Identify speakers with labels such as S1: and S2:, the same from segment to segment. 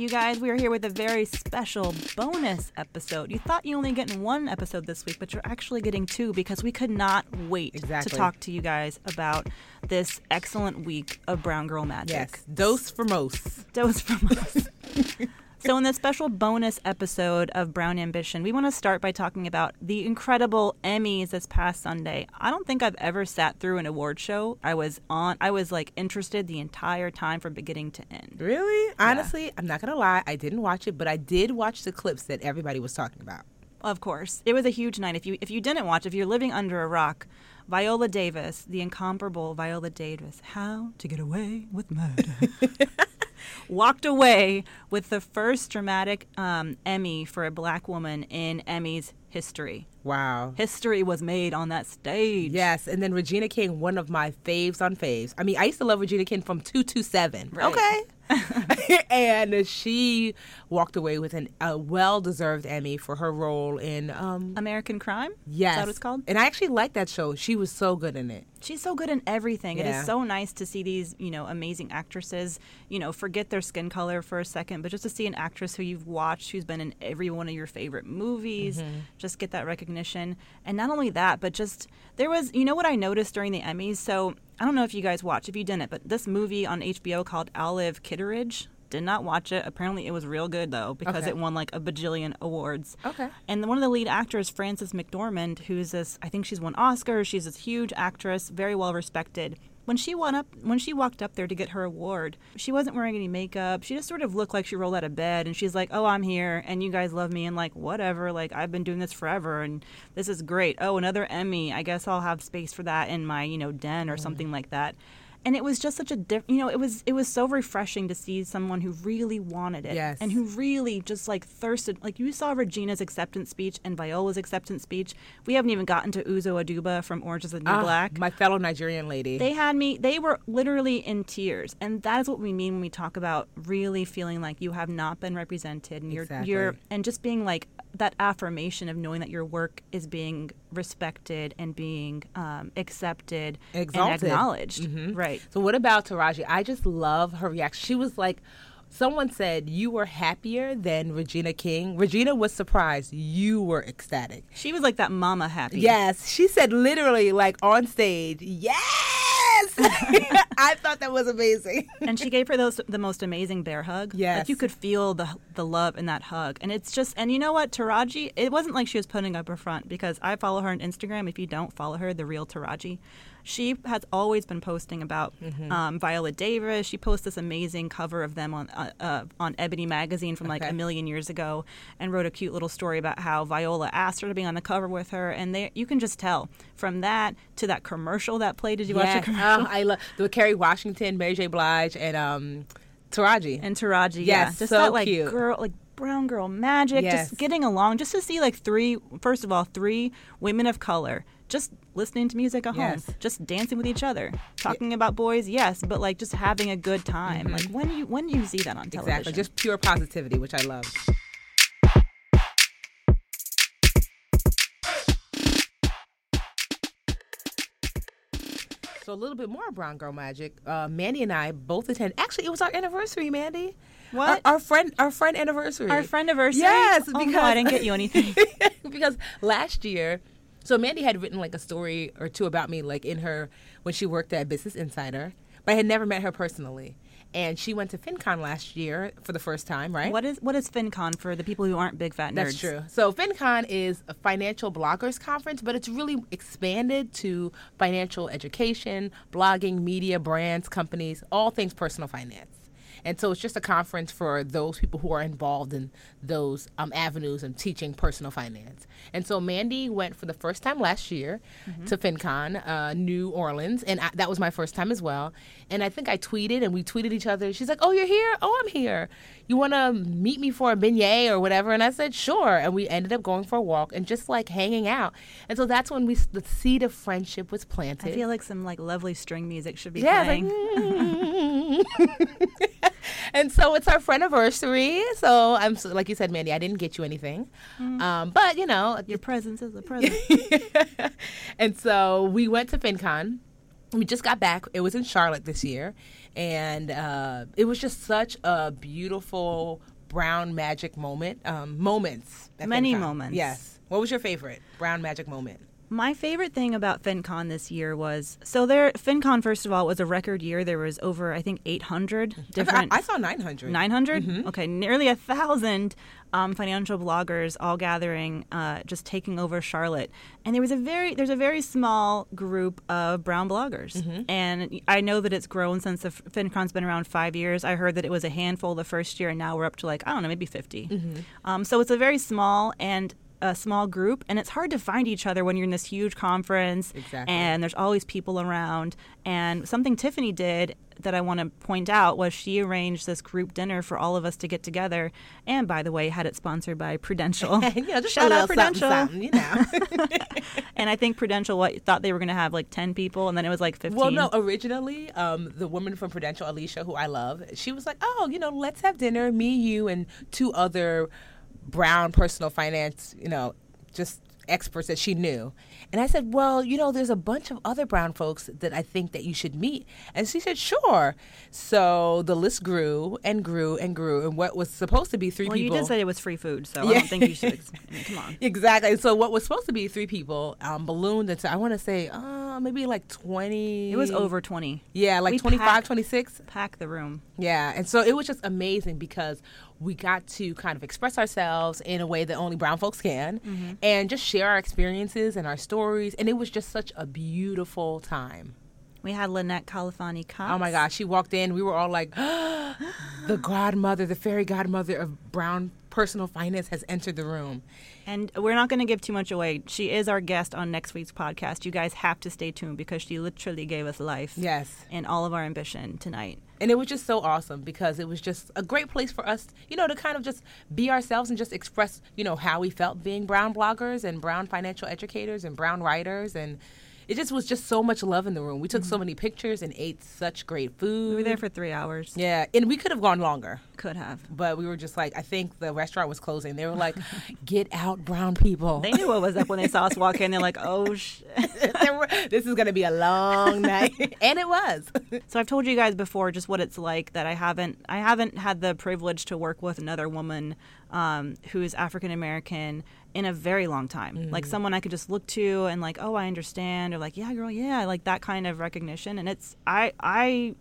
S1: You guys, we are here with a very special bonus episode. You thought you only getting one episode this week, but you're actually getting two because we could not wait
S2: Exactly.
S1: to talk to you guys about this excellent week of Brown Girl Magic.
S2: Yes, dose for most.
S1: Dose from us. so, in this special bonus episode of Brown Ambition, we want to start by talking about the incredible Emmys this past Sunday. I don't think I've ever sat through an award show. I was on, I was like interested the entire time from beginning to end.
S2: Really? Honestly, I'm not gonna lie. I didn't watch it, but I did watch the clips that everybody was talking about.
S1: Of course, it was a huge night. If you if you didn't watch, if you're living under a rock, Viola Davis, the incomparable Viola Davis, How to Get Away with Murder, walked away with the first dramatic um, Emmy for a black woman in Emmy's history.
S2: Wow.
S1: History was made on that stage.
S2: Yes, and then Regina King, one of my faves on faves. I mean, I used to love Regina King from 227.
S1: Right.
S2: Okay. and she walked away with an, a well-deserved Emmy for her role in um
S1: American Crime.
S2: yes.
S1: is that what it's called?
S2: And I actually liked that show. She was so good in it.
S1: She's so good in everything. It
S2: Yeah.
S1: is so nice to see these, you know, amazing actresses, you know, forget their skin color for a second, but just to see an actress who you've watched, who's been in every one of your favorite movies,
S2: Mm-hmm.
S1: just get that recognition. And not only that, but just there was, you know, what I noticed during the Emmys. So I don't know if you guys watched, if you didn't, but this movie on HBO called Olive Kitteridge. Did not watch it. Apparently, it was real good though because
S2: Okay.
S1: it won like a bajillion awards.
S2: Okay.
S1: And one of the lead actors, Frances McDormand, who's this, I think she's won Oscars. She's this huge actress, very well respected. When she went up, when she walked up there to get her award, she wasn't wearing any makeup. She just sort of looked like she rolled out of bed, and she's like, "Oh, I'm here, and you guys love me, and like whatever. Like I've been doing this forever, and this is great. Oh, another Emmy. I guess I'll have space for that in my you know den or something like that." And it was just such a diff. You know, it was it was so refreshing to see someone who really wanted it,
S2: Yes.
S1: and who really just like thirsted. Like you saw Regina's acceptance speech and Viola's acceptance speech. We haven't even gotten to Uzo Aduba from Orange is the New
S2: Ah,
S1: Black.
S2: My fellow Nigerian lady.
S1: They had me, they were literally in tears. And that is what we mean when we talk about really feeling like you have not been represented and you're, you're and just being like that affirmation of knowing that your work is being respected and being um, accepted
S2: Exalted.
S1: and acknowledged.
S2: Mhm.
S1: Right.
S2: So what about Taraji? I just love her reaction. She was like, someone said you were happier than Regina King. Regina was surprised. You were ecstatic.
S1: She was like that mama happy.
S2: Yes, she said literally like on stage, yes. I thought that was amazing.
S1: and she gave her those the most amazing bear hug.
S2: Yes.
S1: like you could feel the the love in that hug, and it's just and you know what, Taraji, it wasn't like she was putting up her front because I follow her on Instagram. If you don't follow her, the real Taraji, she has always been posting about
S2: Mm-hmm.
S1: um, Viola Davis. She posts this amazing cover of them on uh, uh, on Ebony magazine from like
S2: Okay.
S1: a million years ago, and wrote a cute little story about how Viola asked her to be on the cover with her, and they you can just tell from that to that commercial that played. Did you watch the commercial?
S2: Oh, I love the with Kerry Washington, Mary J. Blige, and um, Taraji.
S1: and Taraji. yeah,
S2: Yes,
S1: just
S2: so
S1: that like
S2: cute.
S1: girl, like brown girl magic.
S2: Yes.
S1: Just getting along, just to see like three, first of all, three women of color just listening to music at home,
S2: Yes.
S1: just dancing with each other, talking about boys. Yes, but like just having a good time. Like when do you when do you see that on television?
S2: Exactly, just pure positivity, which I love. So a little bit more brown girl magic. Uh, Mandy and I both attend. Actually, it was our anniversary, Mandy.
S1: What?
S2: Our, our friend, our friend anniversary.
S1: our friend anniversary.
S2: Yes,
S1: oh, no,
S2: because
S1: I didn't get you anything.
S2: because last year, so Mandy had written like a story or two about me, like in her when she worked at Business Insider. But I had never met her personally. And she went to FinCon last year for the first time, right?
S1: What is what is FinCon for the people who aren't big fat nerds?
S2: That's true. So FinCon is a financial bloggers conference, but it's really expanded to financial education, blogging, media, brands, companies, all things personal finance. And so it's just a conference for those people who are involved in those um, avenues and teaching personal finance. And so Mandy went for the first time last year
S1: Mm-hmm.
S2: to FinCon, uh, New Orleans, and I, that was my first time as well. And I think I tweeted, and we tweeted each other. She's like, "Oh, you're here? Oh, I'm here. You want to meet me for a beignet or whatever?" And I said, "Sure." And we ended up going for a walk and just like hanging out. And so that's when we the seed of friendship was planted.
S1: I feel like some like lovely string music should be
S2: Yeah,
S1: playing.
S2: like, and so it's our friend anniversary. So I'm so, like you said, Mandy, I didn't get you anything, um, but you know,
S1: Your presence is a present.
S2: and so we went to FinCon. We just got back. It was in Charlotte this year, and uh, it was just such a beautiful brown magic moment. Um, moments.
S1: Many
S2: FinCon.
S1: moments.
S2: Yes. What was your favorite brown magic moment?
S1: My favorite thing about FinCon this year was so there. FinCon first of all was a record year. There was over I think 800 different.
S2: I, I saw 900.
S1: 900 okay nearly a thousand um, financial bloggers all gathering uh, just taking over charlotte and there was a very there's a very small group of brown bloggers and i know that it's grown since the fincon's been around five years i heard that it was a handful the first year and now we're up to like i don't know maybe 50 um, so it's a very small and a small group and it's hard to find each other when you're in this huge conference
S2: Exactly.
S1: and there's always people around and something tiffany did that i want to point out was she arranged this group dinner for all of us to get together and by the way had it sponsored by prudential
S2: know, just
S1: shout out
S2: little something,
S1: prudential
S2: something, you know.
S1: and i think prudential what thought they were going to have like 10 people and then it was like 15
S2: Well, no, originally, um, the woman from Prudential, Alicia, who I love, she was like, oh, you know, let's have dinner, me, you, and two other brown personal finance, you know, just experts that she knew. And I said, well, you know, there's a bunch of other brown folks that I think that you should meet. And she said, sure. So the list grew and grew and grew. And what was supposed to be three
S1: well you
S2: people.
S1: did say it was free food so i don't think you should I mean, come on
S2: Exactly. So what was supposed to be three people um, ballooned into, I want to say, uh, maybe like 20.
S1: it was over 20
S2: Yeah, like
S1: We
S2: 25,
S1: packed-
S2: 26.
S1: pack the room
S2: Yeah, and so it was just amazing because we got to kind of express ourselves in a way that only brown folks can
S1: Mm-hmm.
S2: and just share our experiences and our stories. And it was just such a beautiful time.
S1: we had Lynnette Khalfani Cox.
S2: Oh my gosh, she walked in. We were all like, the godmother, the fairy godmother of brown personal finance has entered the room.
S1: And we're not going to give too much away. She is our guest on next week's podcast. You guys have to stay tuned because she literally gave us life
S2: Yes.
S1: and all of our ambition tonight.
S2: And it was just so awesome because it was just a great place for us, you know, to kind of just be ourselves and just express, you know, how we felt being brown bloggers and brown financial educators and brown writers. And it just was just so much love in the room. We took so many pictures and ate such great food.
S1: We were there for three hours.
S2: yeah, and we could have gone longer.
S1: Could have.
S2: But we were just like, I think the restaurant was closing. They were like, "Get out, brown people."
S1: They knew what was up when they saw us walk in. They're like, oh, shit.
S2: This is gonna be a long night, and it was.
S1: So I've told you guys before just what it's like that I haven't I haven't had the privilege to work with another woman um, who is African American in a very long time. Like someone I could just look to and like, oh, I understand, or like, yeah, girl, yeah, like that kind of recognition. And it's I I.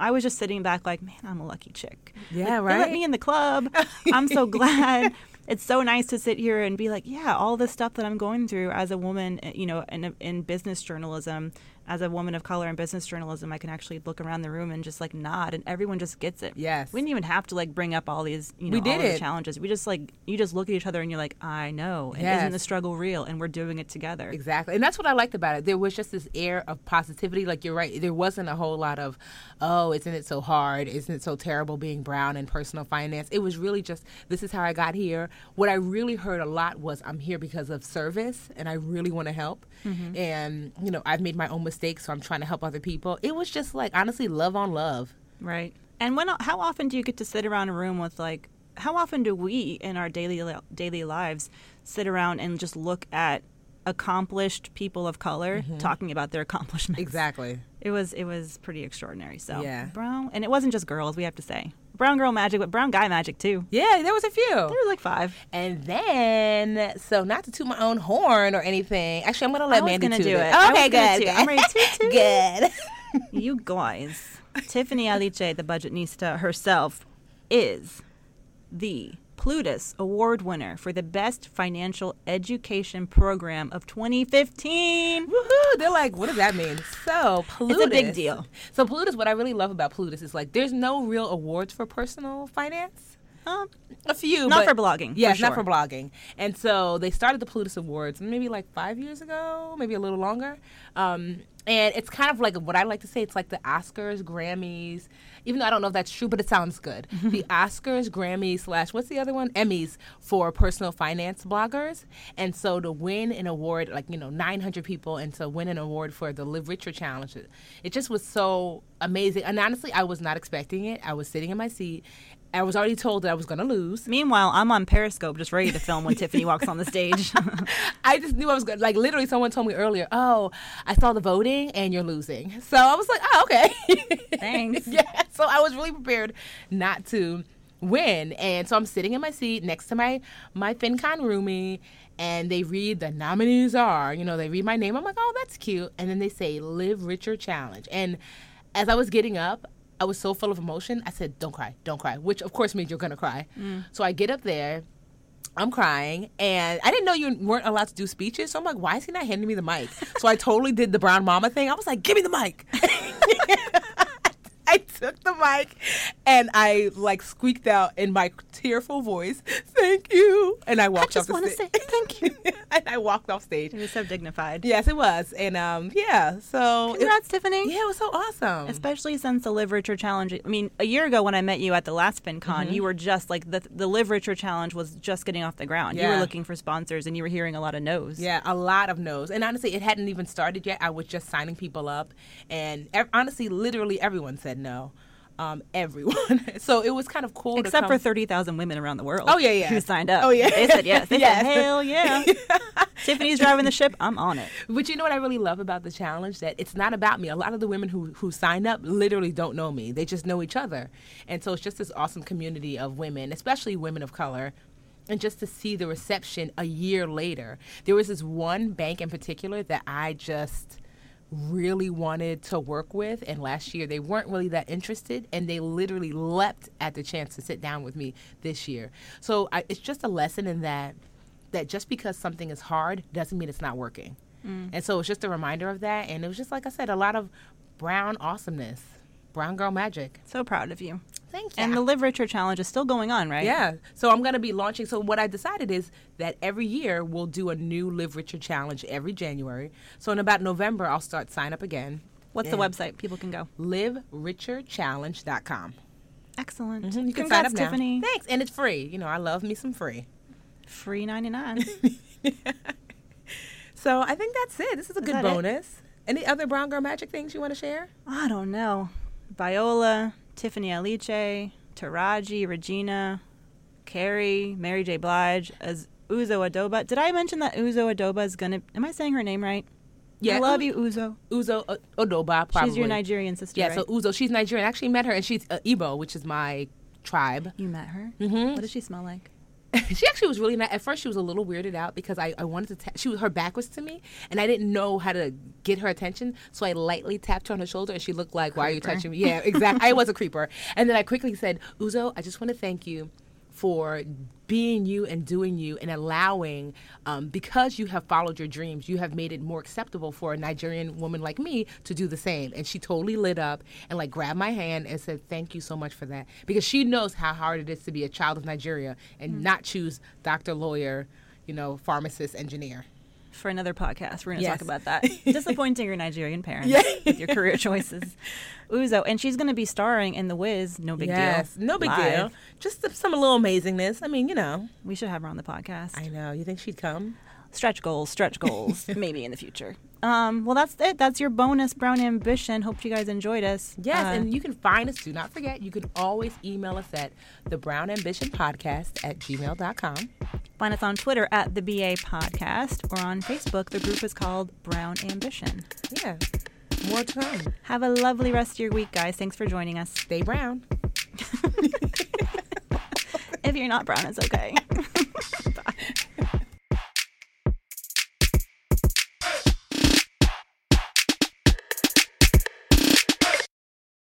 S1: I was just sitting back like, man, I'm a lucky chick.
S2: Yeah,
S1: Like, They let
S2: right?
S1: me in the club. I'm so glad. It's so nice to sit here and be like, yeah, all the stuff that I'm going through as a woman, eh, you know, in, in business journalism, as a woman of color in business journalism, I can actually look around the room and just like nod, and everyone just gets it.
S2: Yes.
S1: we didn't even have to like bring up all these, you know,
S2: We
S1: all
S2: did
S1: of the challenges. We just like you just look at each other and you're like, I know, and
S2: Yes.
S1: isn't the struggle real? And we're doing it together.
S2: Exactly. And that's what I liked about it. There was just this air of positivity. Like you're right. There wasn't a whole lot of, oh, isn't it so hard? Isn't it so terrible being brown in personal finance? It was really just, this is how I got here. What I really heard a lot was, I'm here because of service and I really want to help. Mm-hmm. And, you know, I've made my own mistakes, so I'm trying to help other people. It was just like, honestly, love on love.
S1: Right. And when how often do you get to sit around a room with like how often do we in our daily daily lives sit around and just look at accomplished people of color mm-hmm. talking about their accomplishments?
S2: Exactly.
S1: It was it was pretty extraordinary. So
S2: Yeah.
S1: brown and it wasn't just girls, we have to say. Brown girl magic, but brown guy magic too.
S2: Yeah, there was a few.
S1: There was like five.
S2: And then, so not to toot my own horn or anything. Actually, I'm gonna let
S1: I
S2: Mandy
S1: gonna do
S2: it.
S1: it.
S2: Okay, good.
S1: toot. I'm ready to toot.
S2: good.
S1: You guys. Tiffany Aliche, the budgetnista herself, is the Plutus Award winner for the best financial education program of 2015.
S2: Woohoo! They're like, what does that mean? So Plutus,
S1: It's a big deal.
S2: So Plutus, what I really love about Plutus is like, there's no real awards for personal finance.
S1: Um,
S2: A few,
S1: Not for blogging, for
S2: Yes, not for blogging. And so they started the Plutus Awards maybe like five years ago, maybe a little longer. Um, and it's kind of like what I like to say. It's like the Oscars, Grammys. Even though I don't know if that's true, but it sounds good. the Oscars, Grammys slash what's the other one? Emmys for personal finance bloggers. And so to win an award, like you know, 900 people, and to win an award for the Live Richer Challenge, it just was so amazing. And honestly, I was not expecting it. I was sitting in my seat. I was already told that I was going to lose.
S1: meanwhile, I'm on Periscope just ready to film when Tiffany walks on the stage.
S2: I just knew I was good. Like literally, someone told me earlier, "Oh, I saw the voting and you're losing." So I was like, "Oh, okay."
S1: Thanks.
S2: yeah. So I was really prepared not to win, and so I'm sitting in my seat next to my my FinCon roomie, and they read the nominees are. You know, they read my name. I'm like, "Oh, that's cute," and then they say "Live Richer Challenge," and as I was getting up. I was so full of emotion. I said, "Don't cry, don't cry," which of course means you're gonna cry. Mm. So I get up there, I'm crying, and I didn't know you weren't allowed to do speeches. So I'm like, why is he not handing me the mic? So I totally did the brown mama thing. I was like, give me the mic. I took the mic and I like squeaked out in my tearful voice, "Thank you," and I walked
S1: just
S2: off the stage.
S1: I just wanna say thank you.
S2: I walked off stage.
S1: it was so dignified.
S2: Yes, it was, and um, yeah. So it-
S1: Congrats, Tiffany.
S2: yeah, it was so awesome.
S1: Especially since the Live Richer Challenge. I mean, a year ago when I met you at the last FinCon,
S2: Mm-hmm.
S1: you were just like the the Live Richer Challenge was just getting off the ground. You were looking for sponsors and you were hearing a lot of no's.
S2: Yeah, a lot of no's. And honestly, it hadn't even started yet. I was just signing people up. And ev- honestly, literally everyone said no. Um, everyone. so it was kind of cool.
S1: Except
S2: to
S1: for 30,000 women around the world.
S2: Oh, yeah, yeah.
S1: Who signed up.
S2: Oh, yeah.
S1: They said yes. They
S2: Yes.
S1: said, hell yeah. Tiffany's driving the ship. I'm on it.
S2: But you know what I really love about the challenge? That it's not about me. A lot of the women who, who sign up literally don't know me. They just know each other. And so it's just this awesome community of women, especially women of color. And just to see the reception a year later. There was this one bank in particular that I just really wanted to work with and last year they weren't really that interested and they literally leapt at the chance to sit down with me this year. So I, it's just a lesson in that that just because something is hard doesn't mean it's not working. Mm. And so it's just a reminder of that and it was just like i said a lot of brown awesomeness brown girl magic.
S1: So proud of you.
S2: Thank you
S1: And the Live Richer Challenge is still going on, right?
S2: yeah. So I'm going to be launching. So what I decided is that every year we'll do a new Live Richer challenge every January. So in about November, I'll start sign up again.
S1: What's the website? People can go.
S2: LiveRicherChallenge.com.
S1: Excellent.
S2: Mhm, You can
S1: Congrats,
S2: sign up now.
S1: Tiffany.
S2: Thanks. And it's free. You know, I love me some free.
S1: Free 99.
S2: So I think that's it. This is a
S1: Is
S2: good
S1: that it?
S2: bonus. Any other Brown Girl Magic things you want to share?
S1: I don't know. Viola, Tiffany Aliche, Taraji, Regina, Kerry, Mary J. Blige, as Uzo Adoba. Did I mention that Uzo Adoba is gonna? Am I saying her name right? Yeah, I love you, Uzo.
S2: Uzo Odoba, probably.
S1: She's your Nigerian sister,
S2: Yeah,
S1: right?
S2: so Uzo, she's Nigerian. I actually met her, and she's uh, Igbo, which is my tribe.
S1: you met her.
S2: Mhm.
S1: What does she smell like?
S2: She actually was really nice. At first, she was a little weirded out because I, I wanted to. Ta- she was her back was to me, and I didn't know how to get her attention. So I lightly tapped her on the shoulder, and she looked like, "Why are you touching me?" Yeah, exactly. I was a creeper. And then I quickly said, "Uzo, I just want to thank you for being you and doing you and allowing um, because you have followed your dreams you have made it more acceptable for a nigerian woman like me to do the same. And she totally lit up and like grabbed my hand and said thank you so much for that. Because she knows how hard it is to be a child of nigeria and not choose doctor lawyer you know pharmacist engineer
S1: For another podcast, we're going to
S2: Yes.
S1: talk about that. Disappointing your Nigerian parents with your career choices. Uzo, and she's going to be starring in The Wiz. No big
S2: yes
S1: deal.
S2: no big
S1: Live.
S2: deal just some, some little amazingness i mean you know
S1: We should have her on the podcast.
S2: i know you think she'd come
S1: stretch goals, stretch goals, maybe in the future. Um, well, that's it. That's your bonus brown ambition. Hope you guys enjoyed us.
S2: Yes,
S1: Uh,
S2: and you can find us. Do not forget, you can always email us at the Brown Ambition Podcast at gmail.com.
S1: find us on Twitter at the BA Podcast or on Facebook. The group is called Brown Ambition.
S2: Yeah, more to come.
S1: Have a lovely rest of your week, guys. Thanks for joining us.
S2: Stay brown.
S1: If you're not brown, it's okay.